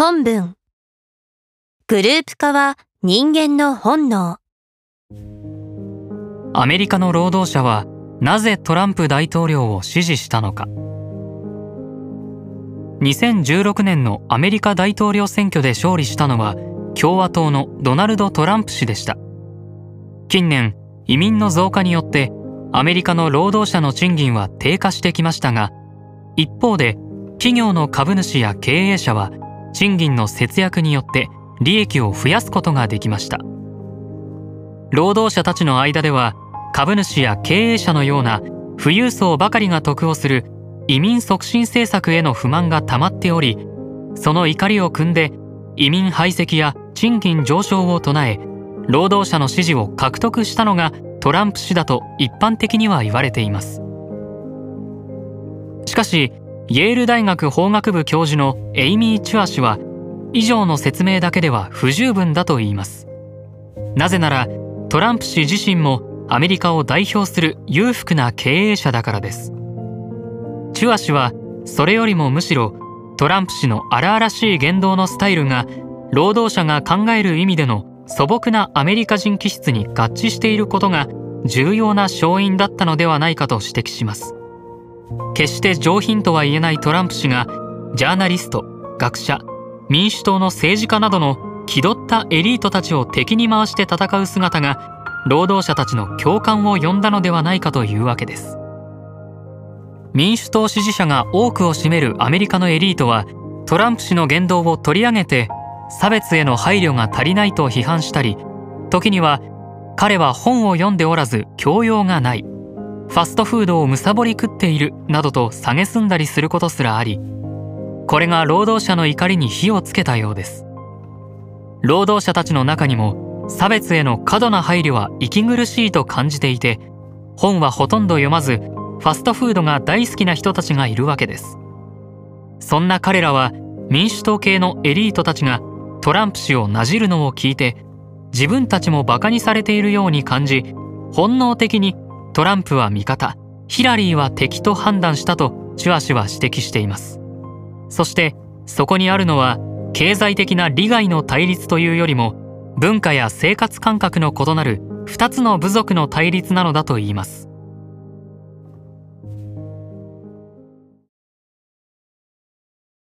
本文。グループ化は人間の本能。アメリカの労働者はなぜトランプ大統領を支持したのか。2016年のアメリカ大統領選挙で勝利したのは共和党のドナルド・トランプ氏でした。近年移民の増加によってアメリカの労働者の賃金は低下してきましたが一方で企業の株主や経営者は賃金の節約によって利益を増やすことができました。労働者たちの間では株主や経営者のような富裕層ばかりが得をする移民促進政策への不満が溜まっておりその怒りを汲んで移民排斥や賃金上昇を唱え労働者の支持を獲得したのがトランプ氏だと一般的には言われています。しかしイェール大学法学部教授のエイミー・チュア氏は以上の説明だけでは不十分だと言います。なぜならトランプ氏自身もアメリカを代表する裕福な経営者だからです。チュア氏はそれよりもむしろトランプ氏の荒々しい言動のスタイルが労働者が考える意味での素朴なアメリカ人気質に合致していることが重要な勝因だったのではないかと指摘します。決して上品とは言えないトランプ氏がジャーナリスト学者民主党の政治家などの気取ったエリートたちを敵に回して戦う姿が労働者たちの共感を呼んだのではないかというわけです。民主党支持者が多くを占めるアメリカのエリートはトランプ氏の言動を取り上げて差別への配慮が足りないと批判したり時には彼は本を読んでおらず教養がない。ファストフードを貪り食っているなどと蔑んだりすることすらありこれが労働者の怒りに火をつけたようです。労働者たちの中にも差別への過度な配慮は息苦しいと感じていて本はほとんど読まずファストフードが大好きな人たちがいるわけです。そんな彼らは民主党系のエリートたちがトランプ氏をなじるのを聞いて自分たちもバカにされているように感じ本能的にトランプは味方。ヒラリーは敵と判断したとチュア氏は指摘しています。そしてそこにあるのは経済的な利害の対立というよりも文化や生活感覚の異なる2つの部族の対立なのだと言います。